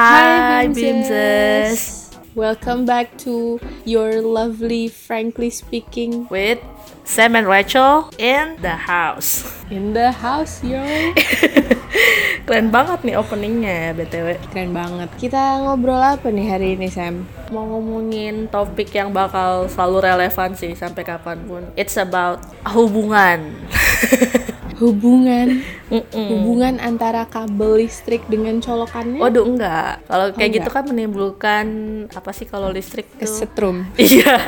Hi, Bimses. Bimses. Welcome back to your lovely, frankly speaking, With Sam and Rachel in the house. in the house, yo. Keren banget nih openingnya ya, BTW. Keren banget. Kita ngobrol apa nih hari ini, Sam? Mau ngomongin topik yang bakal selalu relevan sih sampai kapan pun. It's about hubungan. Hubungan, Mm-mm. hubungan antara kabel listrik dengan colokannya Waduh enggak. Kalau kayak Oh, gitu kan menimbulkan apa sih kalau listrik tuh? kesetrum, Iya,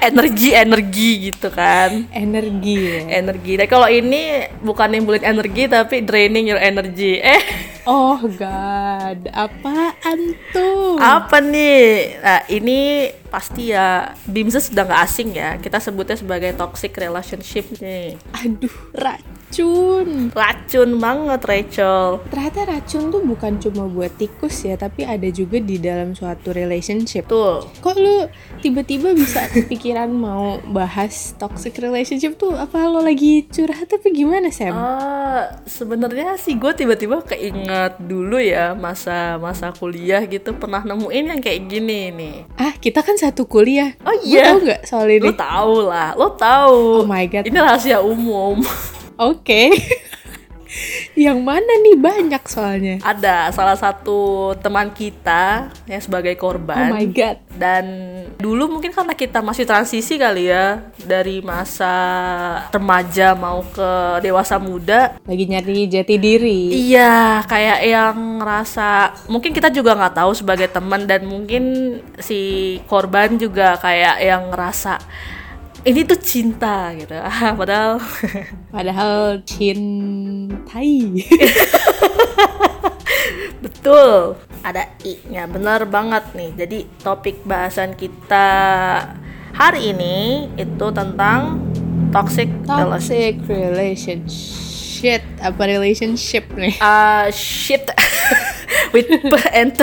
energi energi gitu kan. energi ya. Energi. Nah kalau ini bukan nimbulin energi tapi draining your energy. Eh Oh god, apaan tuh? apa nih? Nah ini pasti ya Bimses sudah nggak asing ya. Kita sebutnya sebagai toxic relationship nih. Aduh, racun. Racun banget Rachel. Ternyata racun tuh bukan cuma buat tikus ya, tapi ada juga di dalam suatu relationship. Tuh. Kok lu tiba-tiba bisa kepikiran mau bahas toxic relationship tuh? Apa lo lagi curhat tapi gimana, Sam? Ah, sebenarnya sih gue tiba-tiba keinget dulu ya masa masa kuliah gitu pernah nemuin yang kayak gini nih. Ah, kita kan satu kuliah. Oh iya. tahu nggak soal ini? Lo tahu lah, lo tahu. Oh my God. Ini rahasia umum. Oke. Yang mana nih banyak soalnya? Ada salah satu teman kita yang sebagai Oh korban. my god. Dan dulu mungkin karena kita masih transisi kali ya dari masa remaja mau ke dewasa muda. Lagi nyari jati diri. Iya, kayak yang ngerasa mungkin kita juga nggak tahu sebagai teman dan mungkin si korban juga kayak yang ngerasa ini tuh cinta gitu. Ah, padahal Padahal cintai. betul ada i-nya. Bener banget nih. Jadi topik bahasan kita hari ini itu tentang toxic relationship. toxic relationship. Apa relationship nih? Uh, shit with and t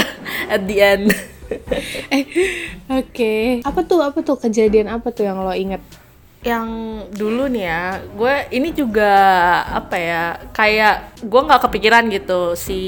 at the end. Eh, oke. Apa tuh? Apa tuh kejadian apa tuh yang lo inget? yang dulu nih ya gue ini juga apa ya kayak gue nggak kepikiran gitu si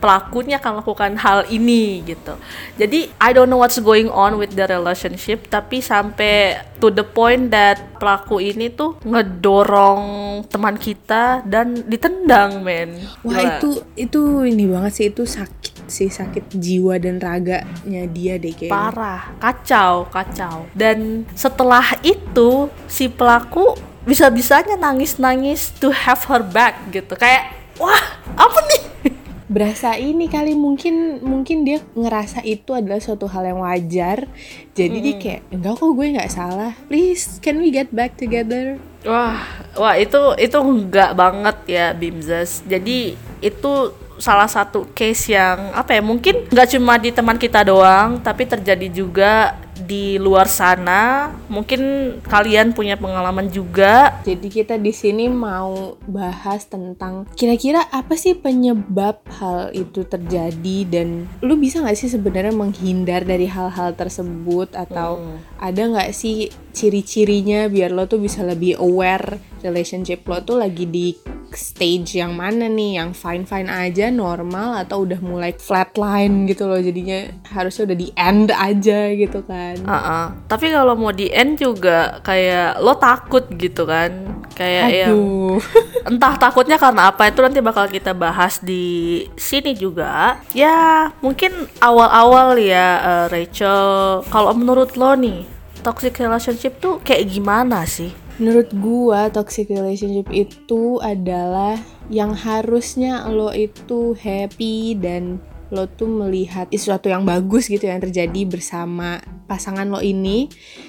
pelakunya akan melakukan hal ini gitu jadi I don't know what's going on with the relationship tapi sampai to the point that pelaku ini tuh ngedorong teman kita dan ditendang men Wah Gila. itu itu ini banget sih itu sakit sih sakit jiwa dan raganya dia deh kayaknya. parah kacau kacau dan setelah itu si pelaku bisa-bisanya nangis-nangis to have her back gitu kayak wah apa nih Berasa ini kali mungkin mungkin dia ngerasa itu adalah suatu hal yang wajar. Jadi dia kayak enggak kok gue nggak salah. Please can we get back together? wah wah itu itu enggak banget ya Bimzes jadi itu salah satu case yang apa ya mungkin nggak cuma di teman kita doang tapi terjadi juga di luar sana. Mungkin kalian punya pengalaman juga. Jadi kita di sini mau bahas tentang kira-kira apa sih penyebab hal itu terjadi dan lu bisa nggak sih sebenarnya menghindar dari hal-hal tersebut atau ada nggak sih ciri-cirinya biar lo tuh bisa lebih aware relationship lo tuh lagi di stage yang mana nih yang fine fine aja normal atau udah mulai flatline gitu loh jadinya harusnya udah di end aja gitu kan Uh-uh. Tapi kalau mau di end juga kayak lo takut gitu kan, kayak yang aduh entah takutnya karena apa itu nanti bakal kita bahas di sini juga. Ya mungkin awal-awal ya eh, Rachel, kalau menurut lo nih toxic relationship tuh kayak gimana sih? Menurut gua toxic relationship itu adalah yang harusnya lo itu happy dan lo tuh melihat sesuatu yang bagus gitu yang terjadi bersama pasangan lo ini.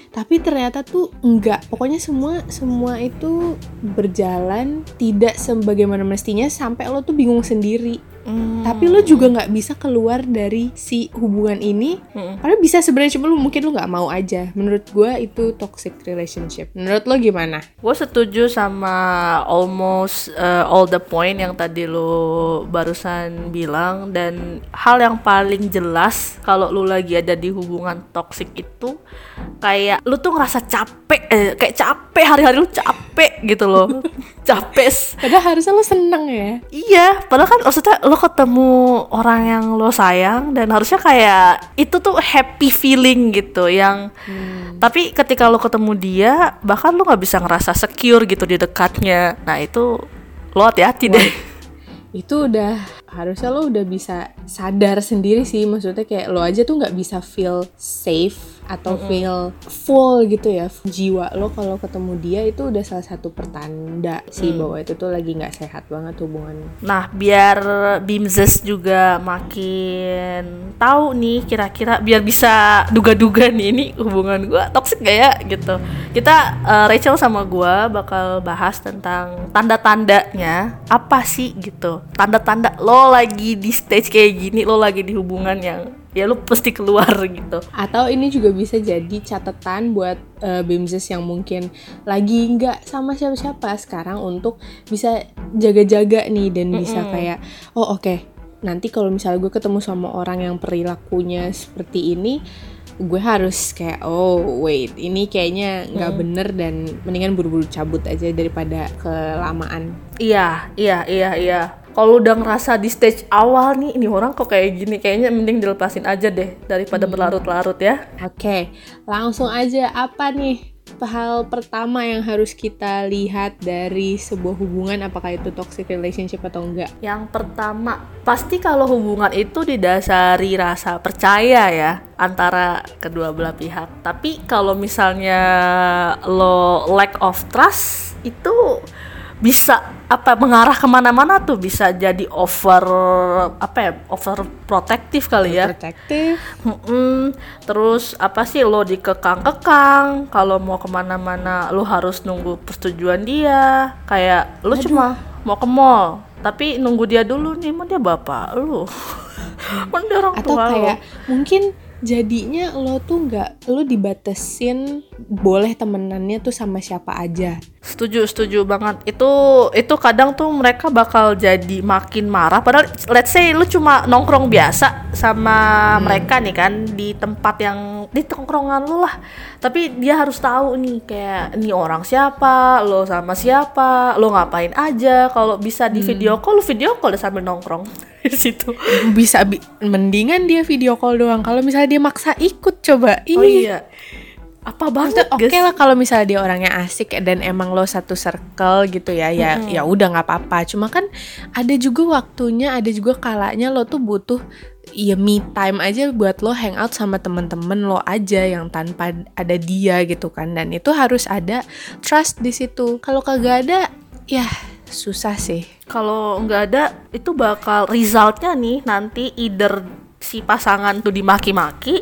Tapi ternyata tuh enggak. Pokoknya semua semua itu berjalan tidak sebagaimana mestinya sampai lo tuh bingung sendiri Hmm, tapi lo juga nggak bisa keluar dari si hubungan ini. Mm-mm. karena bisa sebenarnya cuma lu mungkin lu nggak mau aja. Menurut gua itu toxic relationship. Menurut lo gimana? Gue setuju sama almost uh, all the point yang tadi lo barusan bilang. Dan hal yang paling jelas kalau lu lagi ada di hubungan toxic itu kayak lu tuh ngerasa capek eh, kayak capek hari-hari lu capek gitu loh capek Padahal harusnya lo seneng ya. Iya, padahal kan maksudnya lo ketemu orang yang lo sayang dan harusnya kayak itu tuh happy feeling gitu yang tapi ketika lo ketemu dia bahkan lo nggak bisa ngerasa secure gitu di dekatnya. Nah itu lo hati-hati deh. Itu udah harusnya lo udah bisa sadar sendiri sih. Maksudnya kayak lo aja tuh nggak bisa feel safe atau feel full gitu ya jiwa lo kalau ketemu dia itu udah salah satu pertanda sih bahwa itu tuh lagi nggak sehat banget hubungannya. Nah, biar Bimzes juga makin tahu nih kira-kira biar bisa duga-duga nih ini hubungan gua toxic gak ya gitu. Kita eh, Rachel sama gua bakal bahas tentang tanda-tandanya apa sih gitu. Tanda-tanda lo lagi di stage kayak gini, lo lagi di hubungan yang ya lo pasti keluar gitu. Atau ini juga bisa jadi catatan buat eh, Bimzes yang mungkin lagi nggak sama siapa-siapa sekarang untuk bisa jaga-jaga nih dan bisa kayak oh oke nanti kalau misalnya gue ketemu sama orang yang perilakunya seperti ini gue harus kayak oh wait ini kayaknya nggak bener dan mendingan buru-buru cabut aja daripada kelamaan Iya, iya, iya, iya. Kalau udah ngerasa di stage awal nih, ini orang kok kayak gini, kayaknya mending dilepasin aja deh daripada berlarut-larut ya. Oke, langsung aja apa nih hal pertama yang harus kita lihat dari sebuah hubungan apakah itu toxic relationship atau enggak? Yang pertama, pasti kalau hubungan itu didasari rasa percaya ya antara kedua belah pihak. Tapi kalau misalnya lo lack of trust itu bisa apa mengarah ke mana-mana tuh bisa jadi over apa ya over protektif kali ya. Protektif. Mm-mm. Terus apa sih lo dikekang-kekang kalau mau ke mana-mana lo harus nunggu persetujuan dia kayak lo cuma mau ke mall tapi nunggu dia dulu nih emang dia bapak lo emang dia orang Atau tua lo. kayak mungkin jadinya lo tuh nggak lo dibatesin boleh temenannya tuh sama siapa aja. Setuju, setuju banget. Itu itu kadang tuh mereka bakal jadi makin marah. Padahal let's say lu cuma nongkrong biasa sama mereka nih kan di tempat yang di tongkrongan lu lah. Tapi dia harus tahu nih kayak ini orang siapa, lo sama siapa, lo ngapain aja. Kalau bisa di video call, lu video call deh sambil nongkrong di situ. Bisa bi- mendingan dia video call doang. Kalau misalnya dia maksa ikut coba. Ini Oh iya. Apa banget, oke guys? lah kalau misalnya dia orangnya asik dan emang lo satu circle gitu ya ya ya udah nggak apa-apa. Cuma kan ada juga waktunya ada juga kalanya lo tuh butuh ya me time aja buat lo hangout sama temen-temen lo aja yang tanpa ada dia gitu kan. Dan itu harus ada trust di situ. Kalau kagak ada ya susah sih. Kalau nggak ada itu bakal resultnya nih nanti either si pasangan tuh dimaki-maki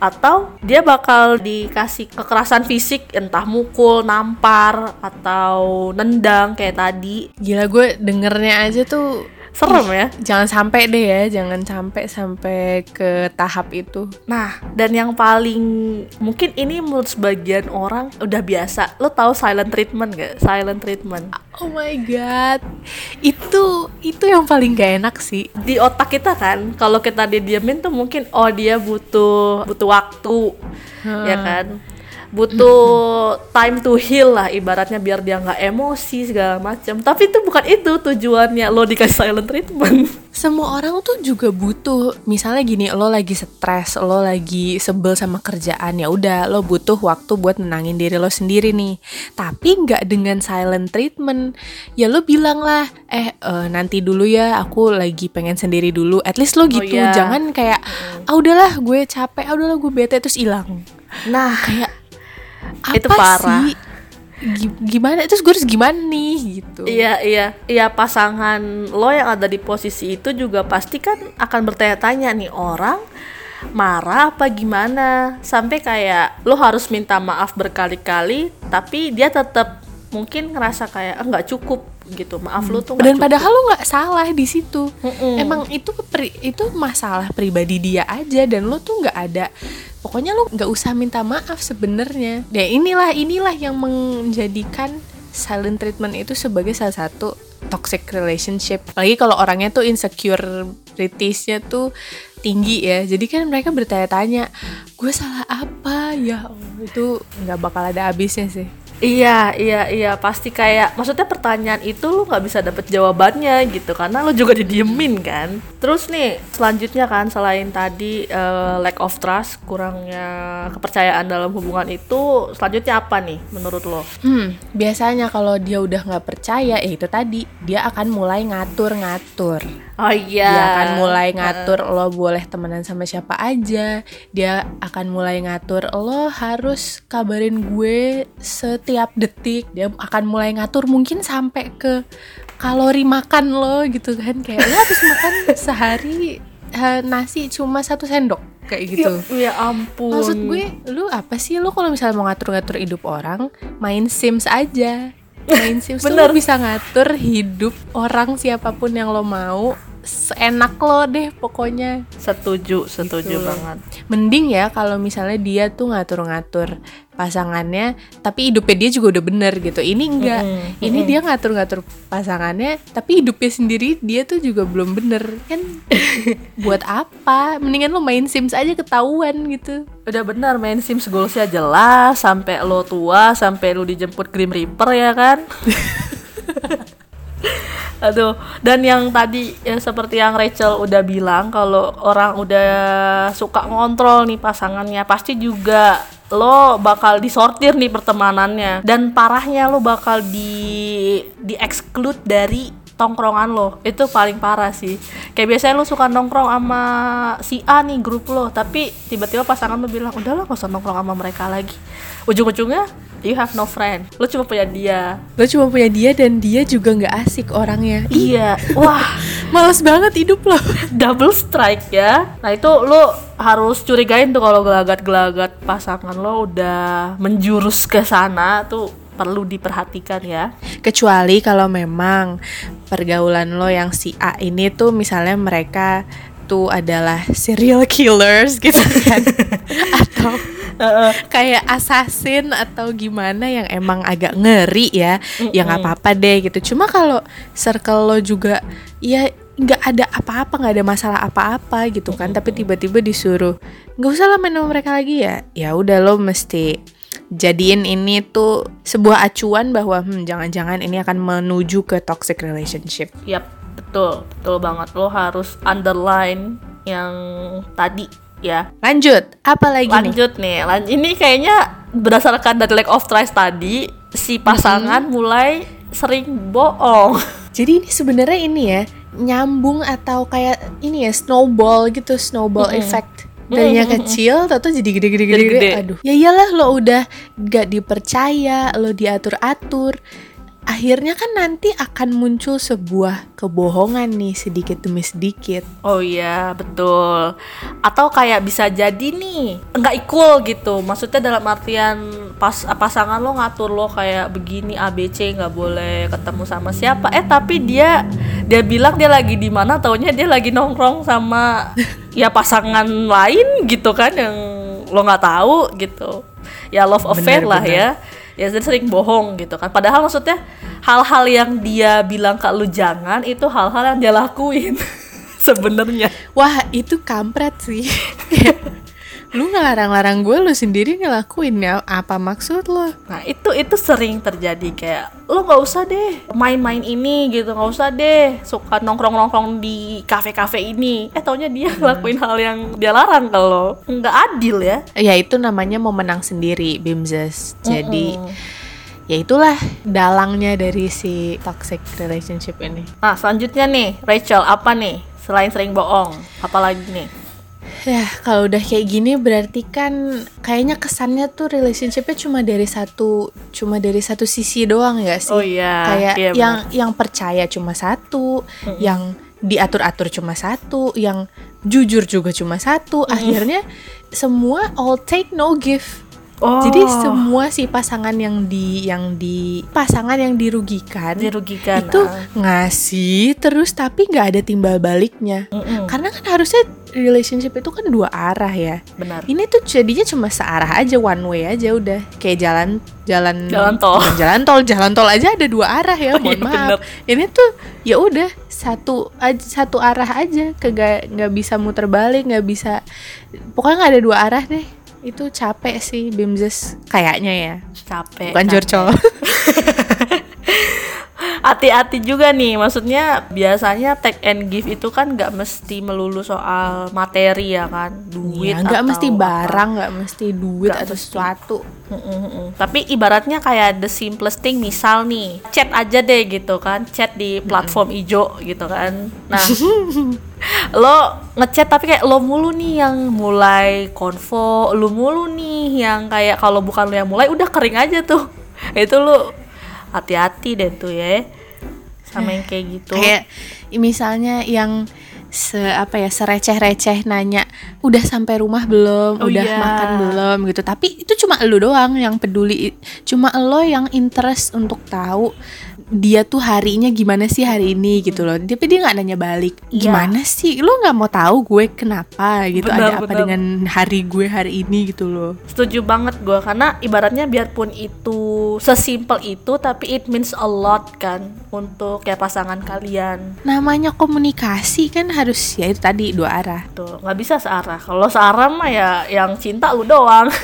atau dia bakal dikasih kekerasan fisik entah mukul, nampar atau nendang kayak tadi. Gila gue dengernya aja tuh serem ya jangan sampai deh ya jangan sampai sampai ke tahap itu Nah, dan yang paling mungkin ini menurut sebagian orang udah biasa. Lo tahu silent treatment gak? Silent treatment. Oh my god, itu itu yang paling gak enak sih. Di otak kita kan, kalau kita didiamin tuh mungkin oh dia butuh butuh waktu, ya kan? Butuh time to heal lah ibaratnya biar dia nggak emosi segala macam. Tapi itu bukan itu tujuannya lo dikasih silent treatment. Semua orang tuh juga butuh, misalnya gini, lo lagi stres, lo lagi sebel sama kerjaan, ya udah lo butuh waktu buat nenangin diri lo sendiri nih. Tapi nggak dengan silent treatment. Ya lo bilang lah, eh eh, nanti dulu ya, aku lagi pengen sendiri dulu. At least lo gitu, iya. jangan kayak, ah udahlah gue capek, ah udahlah gue bete terus hilang. Nah, Kayak apa Itu parah. sih? Gi- Gimana? Terus gue harus gimana nih gitu? Iya iya iya pasangan lo yang ada di posisi itu juga pasti kan akan bertanya-tanya nih orang marah apa gimana sampai kayak lo harus minta maaf berkali-kali tapi dia tetap mungkin ngerasa kayak "Ah, nggak cukup gitu maaf lo tuh nggak dan cukup." padahal lo nggak salah di situ. Mm-mm. emang itu pri- itu masalah pribadi dia aja dan lo tuh nggak ada pokoknya lo nggak usah minta maaf sebenarnya. Ya inilah inilah yang menjadikan silent treatment itu sebagai salah satu toxic relationship. Apalagi kalau orangnya tuh insecurities-nya tuh tinggi ya. Jadi kan mereka bertanya-tanya gue salah apa? Ya itu nggak bakal ada habisnya sih Iya, iya, iya, pasti kayak maksudnya pertanyaan itu lu nggak bisa dapet jawabannya gitu karena lu juga didiemin kan. Terus nih selanjutnya kan selain tadi eh, lack of trust, kurangnya kepercayaan dalam hubungan itu, selanjutnya apa nih menurut lo? Hmm, biasanya kalau dia udah nggak percaya, ya itu tadi dia akan mulai ngatur-ngatur. Oh iya. Dia akan mulai ngatur lo boleh temenan sama siapa aja. Dia akan mulai ngatur lo harus kabarin gue setiap detik. Dia akan mulai ngatur mungkin sampai ke kalori makan lo gitu kan kayak lo habis makan sehari eh, nasi cuma satu sendok kayak gitu. Ya, ya ampun. Maksud gue, lu apa sih lu kalau misalnya mau ngatur-ngatur hidup orang, main Sims aja. Main Sims tuh lu bisa ngatur hidup orang siapa pun yang lo mau, seenak lo deh pokoknya. setuju, setuju Gitu. banget. Mending ya kalau misalnya dia tuh ngatur-ngatur pasangannya, tapi hidupnya dia juga udah bener gitu. Ini enggak. Mm-mm, Ini dia ngatur-ngatur pasangannya, tapi hidupnya sendiri dia tuh juga belum bener. Kan buat apa? Mendingan lo main Sims aja ketahuan gitu. Udah benar main Sims goalsnya jelas sampai lo tua sampai lo dijemput Grim Reaper ya kan Aduh, dan yang tadi ya seperti yang Rachel udah bilang kalau orang udah suka ngontrol nih pasangannya, pasti juga lo bakal disortir nih pertemanannya. Dan parahnya lo bakal di di exclude dari tongkrongan lo. Itu paling parah sih. Kayak biasanya lo suka nongkrong sama si A nih grup lo. Tapi tiba-tiba pasangan lo bilang udahlah gak usah nongkrong sama mereka lagi. Ujung-ujungnya you have no friend. Lo cuma punya dia. Lo cuma punya dia dan dia juga nggak asik orangnya. Iya. Wah. Males banget hidup lo. double strike ya. Nah itu lo harus curigain tuh kalau gelagat-gelagat pasangan lo udah menjurus ke sana tuh perlu diperhatikan ya Kecuali kalau memang pergaulan lo yang si A ini tuh misalnya mereka tuh adalah serial killers gitu kan. Atau kayak assassin atau gimana yang emang agak ngeri ya. Ya nggak apa-apa deh gitu. Cuma kalau circle lo juga ya nggak ada apa-apa nggak ada masalah apa-apa gitu kan tapi tiba-tiba disuruh nggak usah lah main sama mereka lagi ya ya udah lo mesti jadiin ini tuh sebuah acuan bahwa hmm, jangan-jangan ini akan menuju ke toxic relationship. Yap, betul, betul banget. Lo harus underline yang tadi ya. Lanjut, apa lagi nih? Lanjut nih, lan ini kayaknya berdasarkan dari lack of trust tadi, si pasangan mulai sering bohong. Jadi ini sebenarnya ini ya nyambung atau kayak ini ya snowball gitu, snowball Mm-mm. effect. Darinya kecil, tato jadi gede-gede gede. Aduh, ya iyalah lo udah gak dipercaya, lo diatur-atur. Akhirnya kan nanti akan muncul sebuah kebohongan nih sedikit demi sedikit. Oh iya, betul. Atau kayak bisa jadi nih nggak equal gitu. Maksudnya dalam artian pas pasangan lo ngatur lo kayak begini ABC nggak boleh ketemu sama siapa. Eh tapi dia dia bilang dia lagi di mana, taunya dia lagi nongkrong sama ya pasangan lain gitu kan yang lo nggak tahu gitu. Ya love affair Bener, lah bener. ya. Ya dia sering bohong gitu kan. Padahal maksudnya hal-hal yang dia bilang ke lu jangan itu hal-hal yang dia lakuin sebenarnya. Wah, itu kampret sih. lu ngelarang-larang gue, lu sendiri ngelakuin ya. Apa maksud lo? Nah itu itu sering terjadi kayak lo nggak usah deh main-main ini gitu nggak usah deh suka nongkrong-nongkrong di kafe-kafe ini eh taunya dia ngelakuin hal yang dia larang kalau nggak adil ya Ya itu namanya mau menang sendiri, Bimzes. Jadi Mm-mm. ya itulah dalangnya dari si toxic relationship ini. nah selanjutnya nih Rachel apa nih selain sering bohong apalagi nih Ya kalau udah kayak gini berarti kan kayaknya kesannya tuh relationshipnya cuma dari satu cuma dari satu sisi doang ya sih. oh iya Kayak iya yang yang percaya cuma satu, yang diatur-atur cuma satu, yang jujur juga cuma satu. Akhirnya semua all take no give. Oh, Jadi semua si pasangan yang di yang di pasangan yang dirugikan dirugikan itu ah. ngasih terus tapi nggak ada timbal baliknya. Mm-mm. Karena kan harusnya relationship itu kan dua arah ya. benar Ini tuh jadinya cuma searah aja one way aja udah kayak jalan jalan Jalan tol. jalan tol jalan tol aja ada dua arah ya Oh, mohon iya, maaf. Ini tuh ya udah satu satu arah aja kagak nggak bisa muter balik nggak bisa pokoknya nggak ada dua arah deh itu capek sih Bimzes kayaknya ya. Capek bukan capek. jorcol hati-hati juga nih maksudnya biasanya take and give itu kan nggak mesti melulu soal materi ya kan? Duit ya, nggak atau mesti barang nggak mesti duit atau mesti. sesuatu. Mm-mm. Tapi ibaratnya kayak the simplest thing misal nih chat aja deh gitu kan chat di platform ijo gitu kan. Nah lo ngechat tapi kayak lo mulu nih yang mulai konvo lo mulu nih yang kayak kalau bukan lo yang mulai udah kering aja tuh. Itu lo hati-hati deh tuh ya sama yang kayak gitu. Kayak misalnya yang se apa ya sereceh-receh nanya udah sampai rumah belum? Oh udah iya. makan belum? Gitu. Tapi itu cuma lo doang yang peduli. Cuma lo yang interest untuk tahu dia tuh harinya gimana sih hari ini gitu loh. Tapi dia nggak nanya balik Iya. gimana sih? Lo nggak mau tahu gue kenapa gitu? Benar, ada apa benar. dengan hari gue hari ini? gitu loh. Setuju banget gue karena ibaratnya biarpun itu sesimpel itu tapi it means a lot kan untuk kayak pasangan kalian. Namanya komunikasi kan harus ya itu tadi dua arah. Tuh nggak bisa searah. Kalau searah mah ya yang cinta lu doang.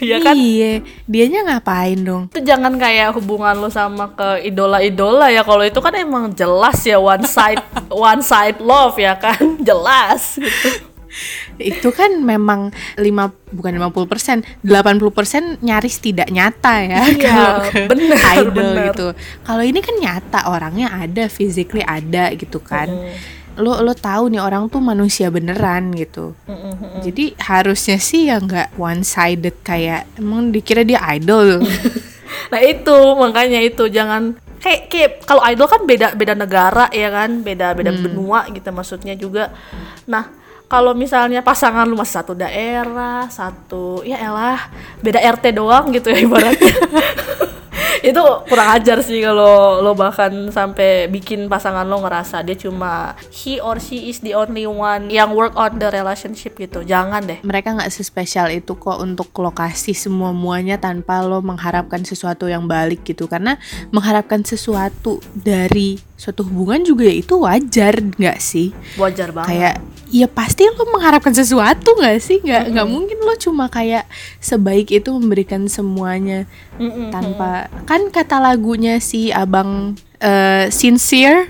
Ya kan? Iya dianya ngapain dong? Itu jangan kayak hubungan lu sama ke idola-idola ya kalau itu kan emang jelas ya one side one side love ya kan jelas gitu itu kan memang lima bukan 50% 80% nyaris tidak nyata ya Iya, kalau bener, idol bener. gitu. Kalau ini kan nyata orangnya ada, physically ada gitu kan. Lo lo tahu nih orang tuh manusia beneran gitu. Jadi harusnya sih ya nggak one sided kayak emang dikira dia idol. Nah itu makanya itu jangan kayak kayak kalau idol kan beda beda negara ya kan beda beda benua gitu maksudnya juga. Nah kalau misalnya pasangan lu masih satu daerah satu ya elah beda RT doang gitu ya ibaratnya. itu kurang ajar sih kalau lo bahkan sampai bikin pasangan lo ngerasa dia cuma he or she is the only one yang work on the relationship gitu jangan deh Mereka nggak sespesial itu kok untuk lokasi semua muanya tanpa lo mengharapkan sesuatu yang balik gitu. Karena mengharapkan sesuatu dari suatu hubungan juga ya itu wajar nggak sih? wajar banget kayak ya pasti lo mengharapkan sesuatu nggak sih nggak nggak mungkin lo cuma kayak sebaik itu memberikan semuanya Mm-mm. tanpa kan kata lagunya si abang eh, sincere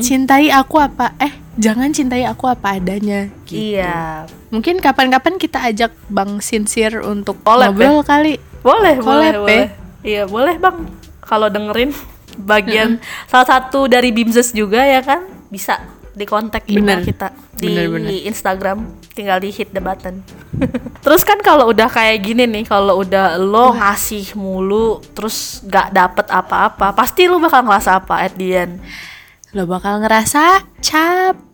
cintai aku apa eh jangan cintai aku apa adanya gitu. iya mungkin kapan-kapan kita ajak bang sincere untuk Collab ngobrol kali Boleh, boleh, Collab ya? boleh. Iya, boleh Bang. Kalau dengerin bagian salah satu dari Bimses juga ya kan, bisa di kontak email Bener. kita di Bener, bener. Instagram, tinggal di hit the button. terus kan kalau udah kayak gini nih, kalau udah lo ngasih mulu terus gak dapet apa-apa, pasti lo bakal ngerasa apa at the end. lo bakal ngerasa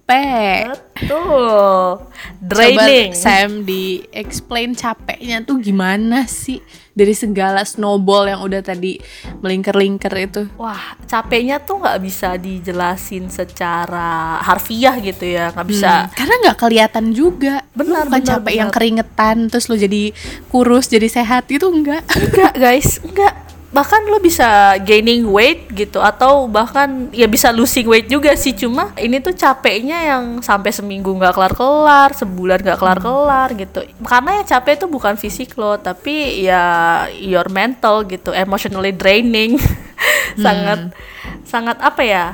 capek Betul. Draining. Coba Sam di explain capeknya tuh gimana sih dari segala snowball yang udah tadi melingkar-lingkar itu. Wah, capeknya tuh nggak bisa dijelasin secara harfiah gitu ya, nggak bisa. Hmm, karena nggak kelihatan juga. Lu Benar, bukan benar, capek benar. yang keringetan terus lo jadi kurus jadi sehat gitu enggak. Enggak guys, enggak. Bahkan lo bisa gaining weight gitu atau bahkan ya bisa losing weight juga sih cuma ini tuh capeknya yang sampai seminggu nggak kelar-kelar, sebulan nggak kelar-kelar gitu. Karena yang capek itu bukan fisik lo, tapi ya your mental gitu, emotionally draining. sangat sangat apa ya?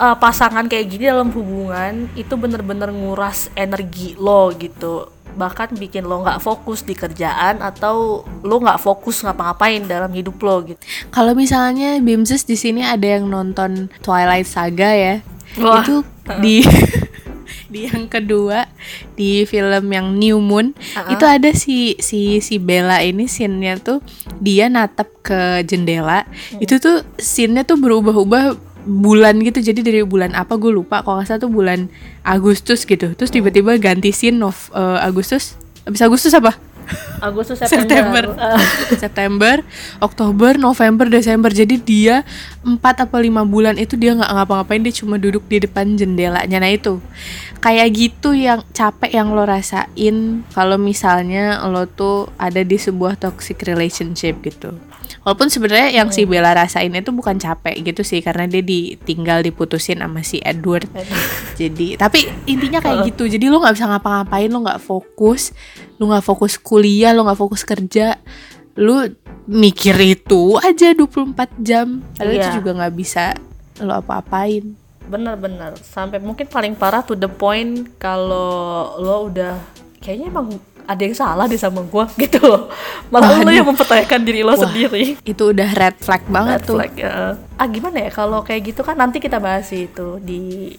eh, pasangan kayak gini dalam hubungan itu bener-bener nguras energi lo gitu bahkan bikin lo nggak fokus di kerjaan atau lo nggak fokus ngapa-ngapain dalam hidup lo gitu Kalau misalnya Bimses di sini ada yang nonton Twilight Saga ya. Wah. Itu di di yang kedua di film yang New Moon Uh-uh. itu ada si si si Bella ini scene-nya tuh dia natap ke jendela itu tuh scene-nya tuh berubah-ubah bulan gitu. Jadi dari bulan apa gue lupa. Kalau nggak salah tuh bulan Agustus gitu. Terus tiba-tiba ganti scene of eh, Agustus. Habis Agustus apa Agustus September. September. September, Oktober, November, Desember. Jadi dia 4 apa 5 bulan itu dia nggak ngapa-ngapain, dia cuma duduk di depan jendelanya. Nah itu kayak gitu yang capek yang lo rasain kalau misalnya lo tuh ada di sebuah toxic relationship gitu. Walaupun sebenarnya yang si Bella rasain itu bukan capek gitu sih karena dia ditinggal diputusin sama si Edward. Jadi tapi intinya kayak gitu. Jadi lo nggak bisa ngapa-ngapain, lo nggak fokus, lo nggak fokus kuliah, lo nggak fokus kerja, lu mikir itu aja 24 jam. Padahal itu Iya. juga nggak bisa lo apa-apain. Bener-bener sampai mungkin paling parah to the point kalau lo udah kayaknya emang ada yang salah deh sama gua gitu loh. Malah lo yang mempertanyakan diri lo sendiri. Itu udah red flag banget Red tuh. flag, ya. Ah gimana ya kalau kayak gitu kan nanti kita bahas itu di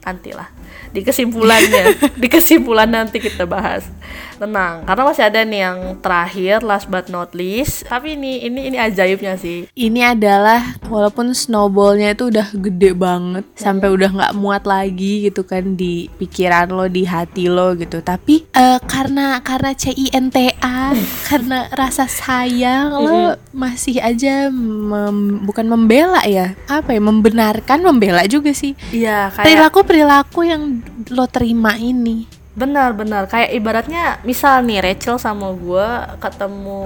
nanti lah di kesimpulannya di kesimpulan nanti kita bahas tenang. Karena masih ada nih yang terakhir last but not least. Tapi ini ini ini ajaibnya sih. Ini adalah walaupun snowballnya itu udah gede banget sampai udah nggak muat lagi gitu kan di pikiran lo di hati lo gitu. Tapi eh, karena karena CINTA karena rasa sayang lo masih aja mem- bukan membela ya apa ya membenarkan membela juga sih. Iya kayak perilaku perilaku yang lo terima ini. Benar-benar kayak ibaratnya misal nih Rachel sama gue ketemu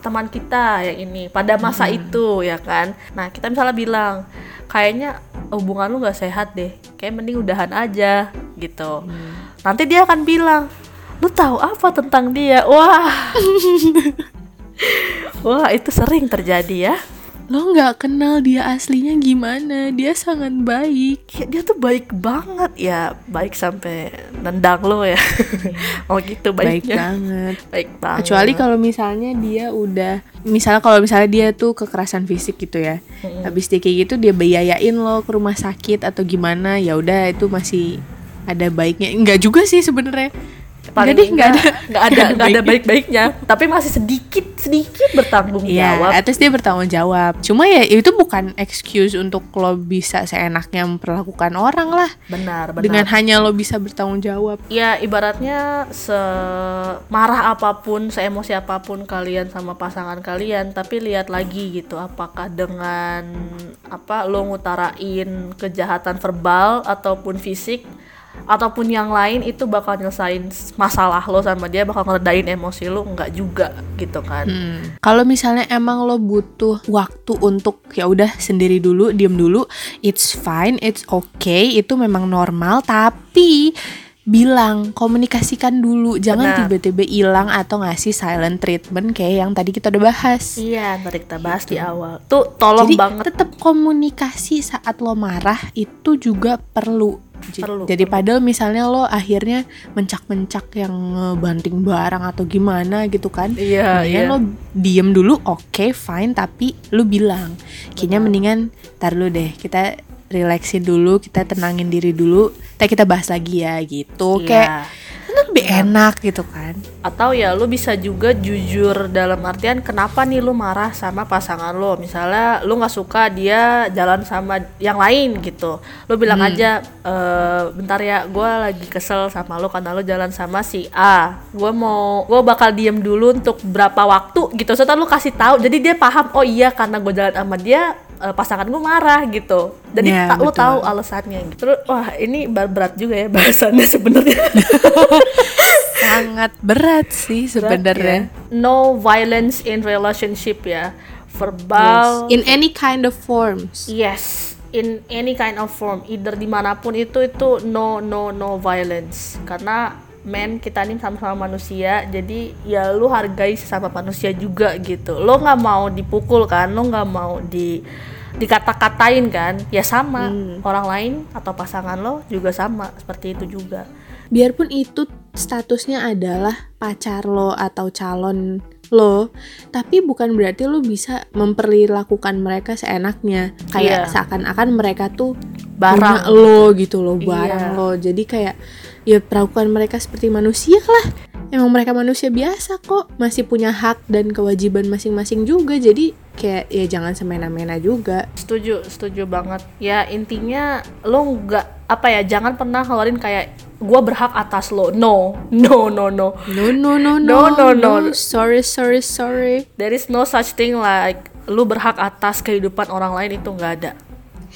teman kita yang ini pada masa itu ya kan. Nah kita misalnya bilang kayaknya hubungan lu nggak sehat deh, kayak mending udahan aja gitu. Nanti dia akan bilang, lu tahu apa tentang dia? Wah, wah itu sering terjadi ya. Lo nggak kenal dia aslinya gimana? Dia sangat baik. Ya, dia tuh baik banget ya, baik sampai nendang lo ya. oh gitu Baik baiknya. banget. Baik banget. Kecuali kalau misalnya dia udah misalnya kalau misalnya dia tuh kekerasan fisik gitu ya. Habis dia kayak gitu dia biayain lo ke rumah sakit atau gimana, ya udah itu masih ada baiknya. Enggak juga sih sebenarnya. Paling Jadi nggak ada nggak ada nggak ada baik-baiknya tapi masih sedikit sedikit bertanggung Iya, jawab atas dia bertanggung jawab. Cuma ya itu bukan excuse untuk lo bisa seenaknya memperlakukan orang lah. benar benar Dengan hanya lo bisa bertanggung jawab. ya ibaratnya semarah apa pun seemosi apa pun kalian sama pasangan kalian tapi lihat lagi gitu apakah dengan apa lo ngutarain kejahatan verbal ataupun fisik ataupun yang lain itu bakal nyelesain masalah lo sama dia bakal ngeredain emosi lo enggak juga gitu kan Hmm. Kalau misalnya emang lo butuh waktu untuk ya udah sendiri dulu, diem dulu, it's fine, it's okay, itu memang normal. Tapi bilang, komunikasikan dulu, jangan tiba-tiba hilang atau ngasih silent treatment kayak yang tadi kita udah bahas. Iya, tadi kita bahas di awal. Tuh tolong Jadi banget tetap komunikasi saat lo marah itu juga perlu. Perlu, Jadi perlu. padahal misalnya lo akhirnya mencak-mencak yang ngebanting barang atau gimana gitu kan. Iya, Mendingan iya. lo diem dulu, oke fine, tapi lu bilang, kayaknya mendingan tar lu deh, kita relaxin dulu, kita tenangin diri dulu, kita kita bahas lagi ya gitu, Iya. kayak kan lebih enak gitu kan. Atau ya lu bisa juga jujur dalam artian kenapa nih lu marah sama pasangan lo. Misalnya lu nggak suka dia jalan sama yang lain gitu. Lu bilang aja e, bentar ya gue lagi kesel sama lu karena lu jalan sama si A. Gue mau gue bakal diem dulu untuk berapa waktu gitu. Setelah lu kasih tahu jadi dia paham oh iya karena gue jalan sama dia eh, pasangan gue marah gitu. Jadi Iya, tak betul. tahu alasannya gitu. Terus wah ini ber- berat juga ya bahasannya sebenarnya. Sangat berat sih sebenarnya. ya. No violence in relationship ya. Verbal. In any kind of forms. Yes. In any kind of form, either di mana pun itu itu no no no violence. Karena men kita ini sama-sama manusia, jadi ya lu hargai sesama manusia juga gitu. Lo nggak mau dipukul kan, lo nggak mau di dikata-katain kan, ya sama orang lain atau pasangan lo juga sama seperti itu juga. Biarpun itu statusnya adalah pacar lo atau calon lo, tapi bukan berarti lo bisa memperlakukan mereka seenaknya. Kayak Iya. seakan-akan mereka tuh Barang. lo gitu loh, Iya. barang lo. Jadi kayak ya perlakukan mereka seperti manusia lah. Emang mereka manusia biasa kok, masih punya hak dan kewajiban masing-masing juga. Jadi kayak ya jangan semena-mena juga. Setuju, setuju banget. Ya intinya lo nggak apa ya jangan pernah ngeluarin kayak gue berhak atas lo no no no no No no no No, no no, no. Sorry sorry sorry. there is no such thing like lu berhak atas kehidupan orang lain itu nggak ada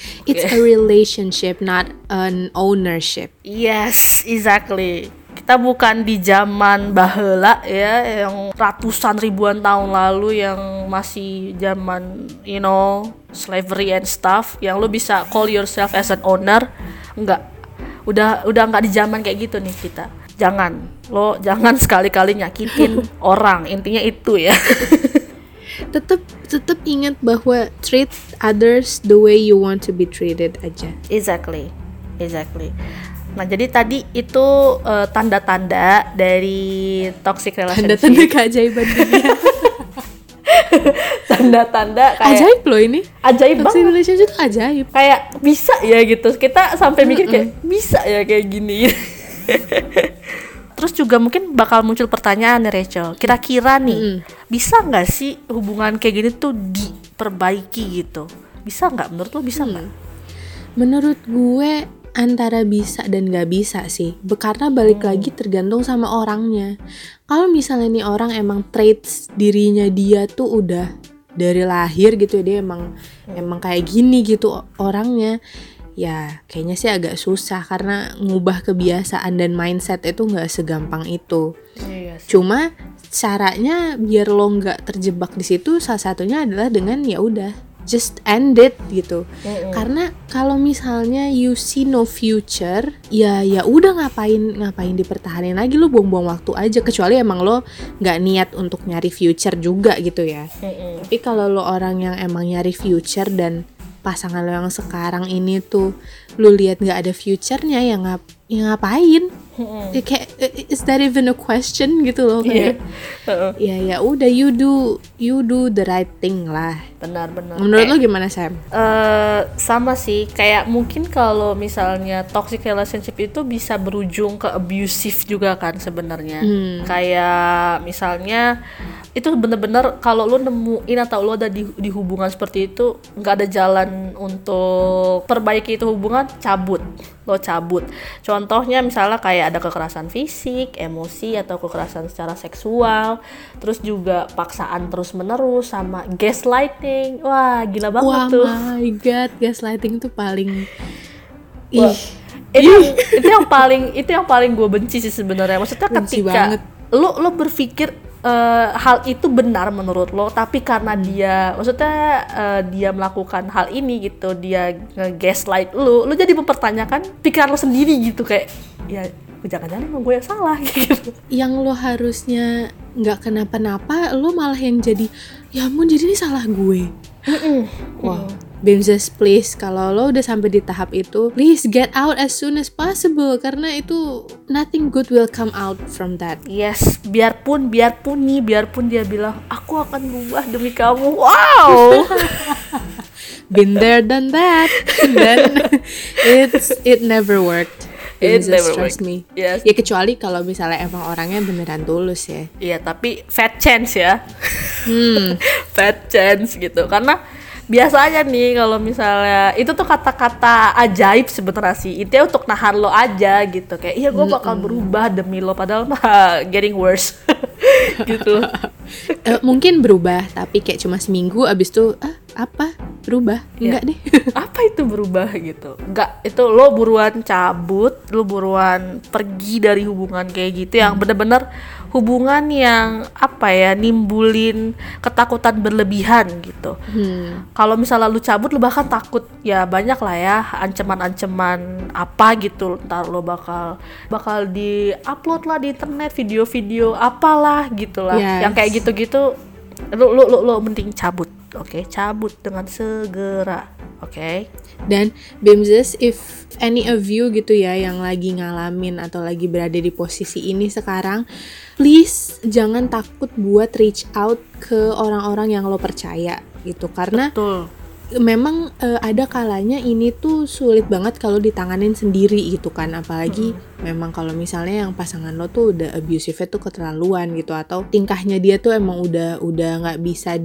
It's a relationship, not an ownership. yes exactly. Kita bukan di zaman bahela ya yang ratusan ribuan tahun lalu yang masih zaman you know slavery and stuff yang lu bisa call yourself as an owner enggak. Udah udah nggak di zaman kayak gitu nih kita. Jangan lo jangan sekali-kali nyakitin orang intinya itu ya Tetap tetap ingat bahwa treat others the way you want to be treated aja. exactly exactly nah jadi tadi itu eh, tanda-tanda dari toxic relationship Tanda-tanda keajaiban dunia. tanda-tanda kayak ajaib loh ini. ajaib Toxic banget relationship tuh ajaib. kayak bisa ya gitu kita sampai mikir kayak bisa ya kayak gini terus juga mungkin bakal muncul pertanyaan nih Rachel. Kira-kira nih bisa nggak sih hubungan kayak gini tuh diperbaiki gitu? Bisa nggak? Menurut lo bisa nggak? Menurut gue antara bisa dan gak bisa sih. Karena balik lagi tergantung sama orangnya. Kalau misalnya nih orang emang traits dirinya dia tuh udah dari lahir gitu dia emang emang kayak gini gitu orangnya. Ya kayaknya sih agak susah karena ngubah kebiasaan dan mindset itu nggak segampang itu. iya sih. Cuma caranya biar lo nggak terjebak di situ salah satunya adalah dengan ya udah just end it gitu. Karena kalau misalnya you see no future, ya ya udah ngapain ngapain dipertahanin lagi lo buang-buang waktu aja kecuali emang lo nggak niat untuk nyari future juga gitu ya. Mm-mm. Tapi kalau lo orang yang emang nyari future dan pasangan lo yang sekarang ini tuh lo lihat nggak ada future-nya ya ngap ya ngapain? Ya kayak is that even a question gitu loh Iya. kayak Heeh. ya ya udah you do you do the right thing lah. benar-benar Menurut Kayak- lo gimana Sam? Eh, sama sih kayak mungkin kalau misalnya toxic relationship itu bisa berujung ke abusive juga kan sebenarnya kayak misalnya itu bener-bener kalau lo nemuin atau lo ada di, di hubungan seperti itu nggak ada jalan untuk perbaiki itu hubungan cabut. Lo cabut. Contohnya misalnya kayak ada kekerasan fisik emosi atau kekerasan secara seksual terus juga paksaan terus menerus sama gaslighting. Wah gila banget Wah tuh. my god, gaslighting tuh paling Wah, ih itu itu yang paling itu yang paling gue benci sih sebenarnya. Maksudnya Benci ketika banget. lo lo berpikir eh, hal itu benar menurut lo tapi karena dia maksudnya eh, dia melakukan hal ini gitu dia nge-gaslight lo lo jadi mempertanyakan pikiran lo sendiri gitu kayak ya jangan-jangan emang gue yang salah gitu. Yang lo harusnya nggak kenapa-napa, lo malah yang jadi ya ampun jadi ini salah gue. Wah, Bimzes please kalau lo udah sampai di tahap itu, please get out as soon as possible karena itu nothing good will come out from that. Yes, biarpun biarpun nih, biarpun dia bilang aku akan berubah demi kamu. Wow. Been there done that. Then it's it never worked. It never trust worked. me. Yes. Ya kecuali kalau misalnya emang orangnya beneran tulus ya. Iya, tapi fat chance ya. Hmm. fat chance gitu. Karena biasanya nih kalau misalnya itu tuh kata-kata ajaib sebenarnya sih. Itu untuk nahan lo aja gitu. Kayak iya gue bakal berubah demi lo padahal mah getting worse. gitu. Eh, mungkin berubah tapi kayak cuma seminggu abis itu ah apa berubah Iya. enggak deh Apa itu berubah gitu? Enggak, itu lo buruan cabut, lo buruan pergi dari hubungan kayak gitu yang bener-bener hubungan yang apa ya nimbulin ketakutan berlebihan gitu. Hmm. kalau misalnya lu cabut lu bahkan takut ya banyak lah ya ancaman-ancaman apa gitu ntar lo bakal bakal di upload lah di internet video-video apalah gitu lah Yes. yang kayak gitu-gitu lu lu lu, lu mending cabut oke? Cabut dengan segera oke? Dan Bimzes if any of you gitu ya yang lagi ngalamin atau lagi berada di posisi ini sekarang please jangan takut buat reach out ke orang-orang yang lo percaya gitu. Karena betul memang eh, ada kalanya ini tuh sulit banget kalau ditanganin sendiri gitu kan. Apalagi memang kalau misalnya yang pasangan lo tuh udah abusive tuh keterlaluan gitu atau tingkahnya dia tuh emang udah udah nggak bisa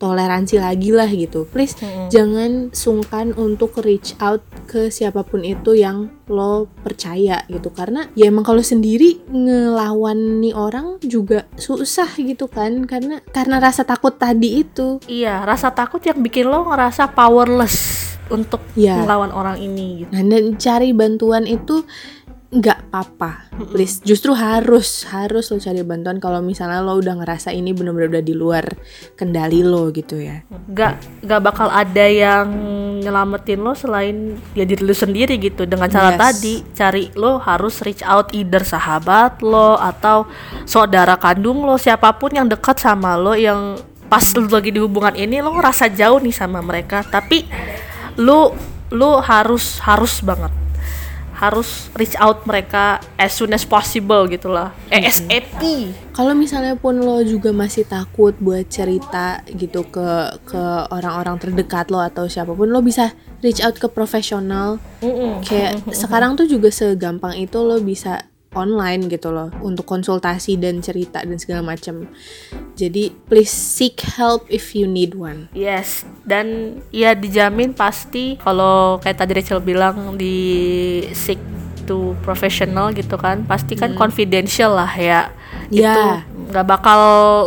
toleransi lagi lah gitu. Please jangan sungkan untuk reach out ke siapa pun itu yang lo percaya gitu. Karena ya emang kalau sendiri ngelawan nih orang juga susah gitu kan. Karena karena rasa takut tadi itu. Iya, rasa takut yang bikin lo ngerasa powerless untuk Ya. melawan orang ini gitu. Nah, dan cari bantuan itu nggak apa-apa, please. Justru harus harus lo cari bantuan kalau misalnya lo udah ngerasa ini bener-bener udah di luar kendali lo gitu ya. Gak, gak bakal ada yang nyelamatin lo selain ya diri lo sendiri gitu dengan cara Yes. tadi cari lo harus reach out either sahabat lo atau saudara kandung lo siapa pun yang dekat sama lo yang pas lo lagi di hubungan ini lo ngerasa jauh nih sama mereka tapi lo lo harus harus banget harus reach out mereka as soon as possible gitu lah. ASAP Kalau misalnya pun lo juga masih takut buat cerita gitu ke ke orang-orang terdekat lo atau siapa pun, lo bisa reach out ke profesional. Kayak sekarang tuh juga segampang itu lo bisa online gitu loh untuk konsultasi dan cerita dan segala macam. Jadi please seek help if you need one. Yes, dan ya dijamin pasti kalau kayak tadi Rachel bilang di seek to professional gitu kan, pasti kan confidential lah ya. Ya. Itu nggak bakal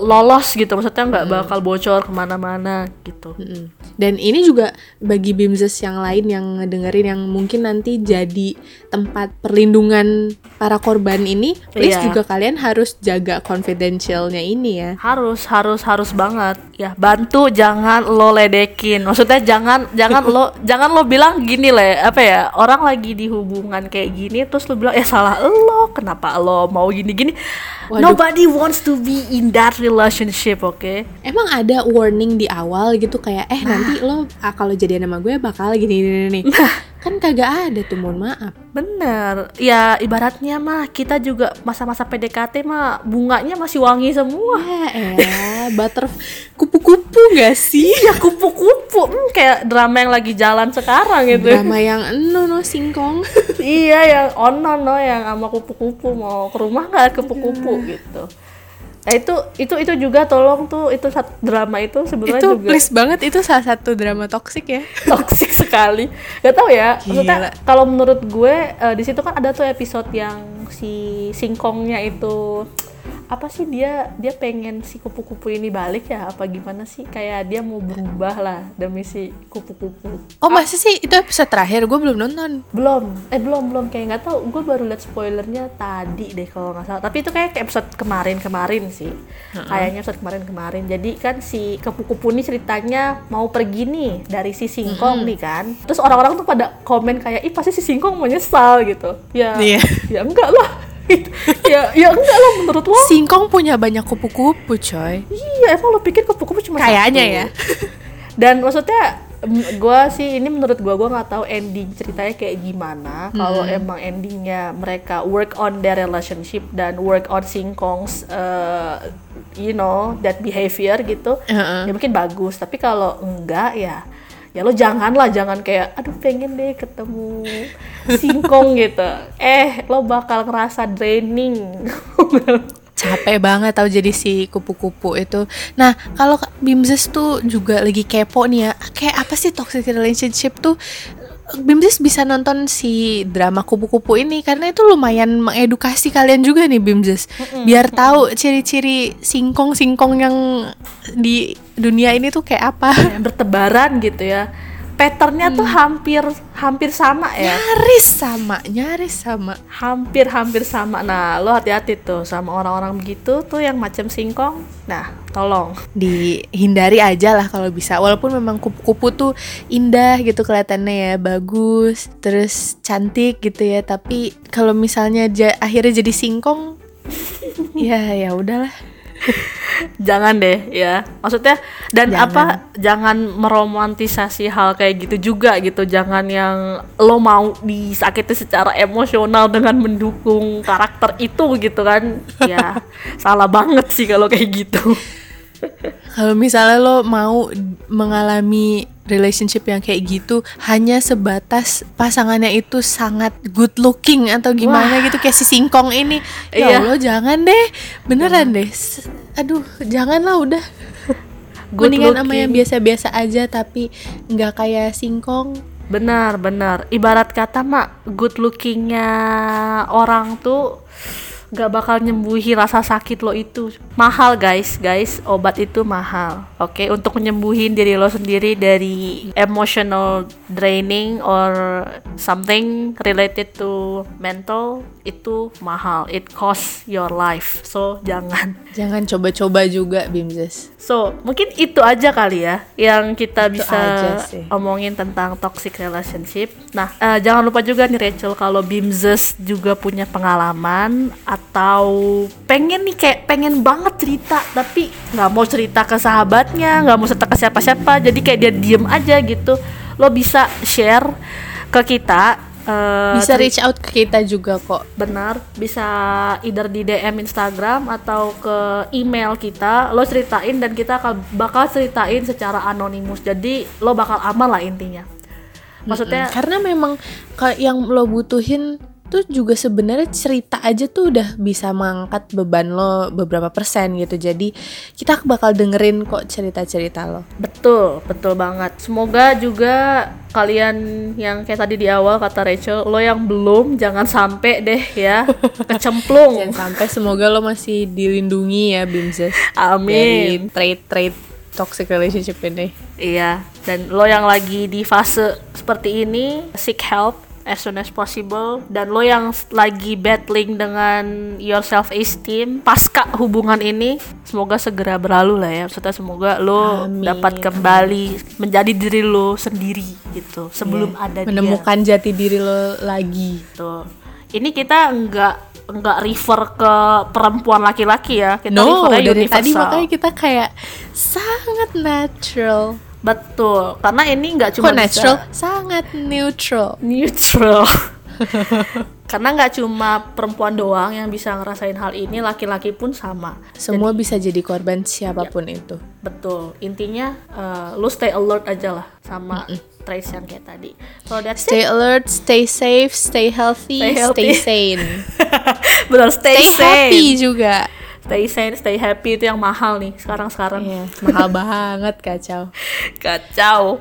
lolos gitu, maksudnya nggak bakal bocor ke mana-mana gitu. Mm-mm. Dan ini juga bagi bimses yang lain yang ngedengerin yang mungkin nanti jadi tempat perlindungan para korban ini, please Iya. juga kalian harus jaga confidentialnya ini ya. Harus, harus, harus banget. Ya, bantu jangan lo ledekin. Maksudnya jangan jangan lo jangan lo bilang gini le, apa ya? Orang lagi di hubungan kayak gini terus lo bilang eh salah lo, kenapa lo mau gini-gini? Waduh. Nobody wants to be in that relationship, oke? Emang ada warning di awal gitu kayak eh nanti lo ah, kalau jadian sama gue bakal gini gini nih. Kan kagak ada tuh mohon maaf. Bener, ya ibaratnya mah kita juga masa-masa PDKT mah bunganya masih wangi semua. Ya elah, butter kupu-kupu gak sih? Ya kupu-kupu, hmm, kayak drama yang lagi jalan sekarang gitu. Drama yang no no singkong. iya yang ono no yang sama kupu-kupu mau ke rumah nggak kupu-kupu gitu nah itu itu itu juga tolong tuh itu satu drama itu sebenarnya itu juga please banget itu salah satu drama toksik ya. toksik sekali gak tau ya maksudnya kalau menurut gue eh, di situ kan ada tuh episode yang si singkongnya itu apa sih dia dia pengen si kupu-kupu ini balik ya? Apa gimana sih? Kayak dia mau berubah lah demi si kupu-kupu. Oh masa sih? Itu episode terakhir? Gue belum nonton. belum. Eh belum belum. Kayak nggak tahu. Gue baru liat spoilernya tadi deh kalau nggak salah. Tapi itu kayak episode kemarin kemarin sih kayaknya episode kemarin kemarin jadi kan si kupu-kupu ini ceritanya mau pergi nih dari si singkong nih kan. Terus orang-orang tuh pada komen kayak ih pasti si singkong menyesal gitu. Ya Iya. ya enggak lah. Ya ya enggak menurut lo Singkong punya banyak kupu-kupu coy. iya emang lo pikir kupu-kupu cuma Kayaknya satu? ya. dan maksudnya gua sih ini menurut gua gua nggak tahu ending ceritanya kayak gimana kalau emang endingnya mereka work on their relationship dan work on singkongs uh, you know that behavior gitu Heeh. ya mungkin bagus tapi kalau enggak ya ya lo janganlah jangan kayak aduh pengen deh ketemu singkong gitu eh lo bakal ngerasa draining Capek banget tau jadi si kupu-kupu itu. Nah, kalau Bimses tuh juga lagi kepo nih ya. Kayak apa sih toxic relationship tuh? Bimses bisa nonton si drama kupu-kupu ini karena itu lumayan mengedukasi kalian juga nih Bimses. Biar tahu ciri-ciri singkong-singkong yang di dunia ini tuh kayak apa. Yang bertebaran gitu ya patternnya tuh hampir hampir sama ya? Nyaris sama, nyaris sama. hampir hampir sama. Nah lo hati-hati tuh sama orang-orang begitu tuh yang macam singkong. Nah tolong. Dihindari aja lah kalau bisa. Walaupun memang kupu-kupu tuh indah gitu kelihatannya ya bagus terus cantik gitu ya. Tapi kalau misalnya akhirnya jadi singkong ya ya udahlah jangan deh ya. Maksudnya dan Jangan. apa jangan meromantisasi hal kayak gitu juga gitu. Jangan yang lo mau disakiti secara emosional dengan mendukung karakter itu gitu kan. Ya salah banget sih kalau kayak gitu. Kalau misalnya lo mau mengalami relationship yang kayak gitu hanya sebatas pasangannya itu sangat good looking atau gimana gitu kayak si singkong ini. Ya Iya. Allah jangan deh. Beneran deh. S- aduh janganlah udah good Mendingan sama yang biasa-biasa aja tapi nggak kayak singkong. Benar, benar. Ibarat kata mak, good lookingnya orang tuh gak bakal nyembuhi rasa sakit lo itu. Mahal guys, guys, obat itu mahal. Oke, untuk nyembuhin diri lo sendiri dari emotional draining or something related to mental itu mahal. It cost your life. So jangan. Jangan coba-coba juga Bimzes. So, mungkin itu aja kali ya yang kita Itu bisa omongin tentang toxic relationship. Nah, eh, jangan lupa juga nih Rachel kalau Bimzes juga punya pengalaman atau pengen nih kayak pengen banget cerita tapi nggak mau cerita ke sahabatnya, nggak mau cerita ke siapa-siapa, jadi kayak dia diem aja gitu. Lo bisa share ke kita. eh, Bisa reach out ke kita juga kok. benar bisa either di DM Instagram atau ke email kita lo ceritain dan kita akan bakal ceritain secara anonimus jadi lo bakal aman lah intinya maksudnya Karena memang kayak yang lo butuhin tuh juga sebenarnya cerita aja tuh udah bisa mengangkat beban lo beberapa persen gitu. Jadi kita bakal dengerin kok cerita-cerita lo. betul betul banget semoga juga kalian yang kayak tadi di awal kata Rachel lo yang belum jangan sampai deh ya kecemplung Jangan sampai semoga lo masih dilindungi ya Bimzes. amin Dari trait-trait toxic relationship ini. Iya, dan lo yang lagi di fase seperti ini, seek help as soon as possible. Dan lo yang lagi battling dengan your self esteem pasca hubungan ini, semoga segera berlalu lah ya. Maksudnya semoga lo Amin. dapat kembali menjadi diri lo sendiri gitu, sebelum ada dia. Menemukan jati diri lo lagi. Tuh. Ini kita nggak nggak refer ke perempuan laki-laki ya, kita No, refernya dari universal. tadi makanya kita kayak sangat natural. Betul, karena ini nggak cuma Kok bisa- natural? Sangat neutral. neutral karena nggak cuma perempuan doang yang bisa ngerasain hal ini laki-laki pun sama Semua bisa jadi korban siapa pun itu. betul intinya eh, lu stay alert aja lah sama trace yang kayak tadi so that's it Stay alert, stay safe, stay healthy, Stay stay, healthy. sane. benar stay, Stay happy sane juga. Stay sane stay happy itu yang mahal nih sekarang sekarang Iya, mahal banget kacau. kacau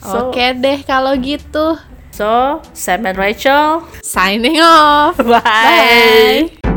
so, Oke deh kalau gitu. so Sam and Rachel Signing off. bye. Bye.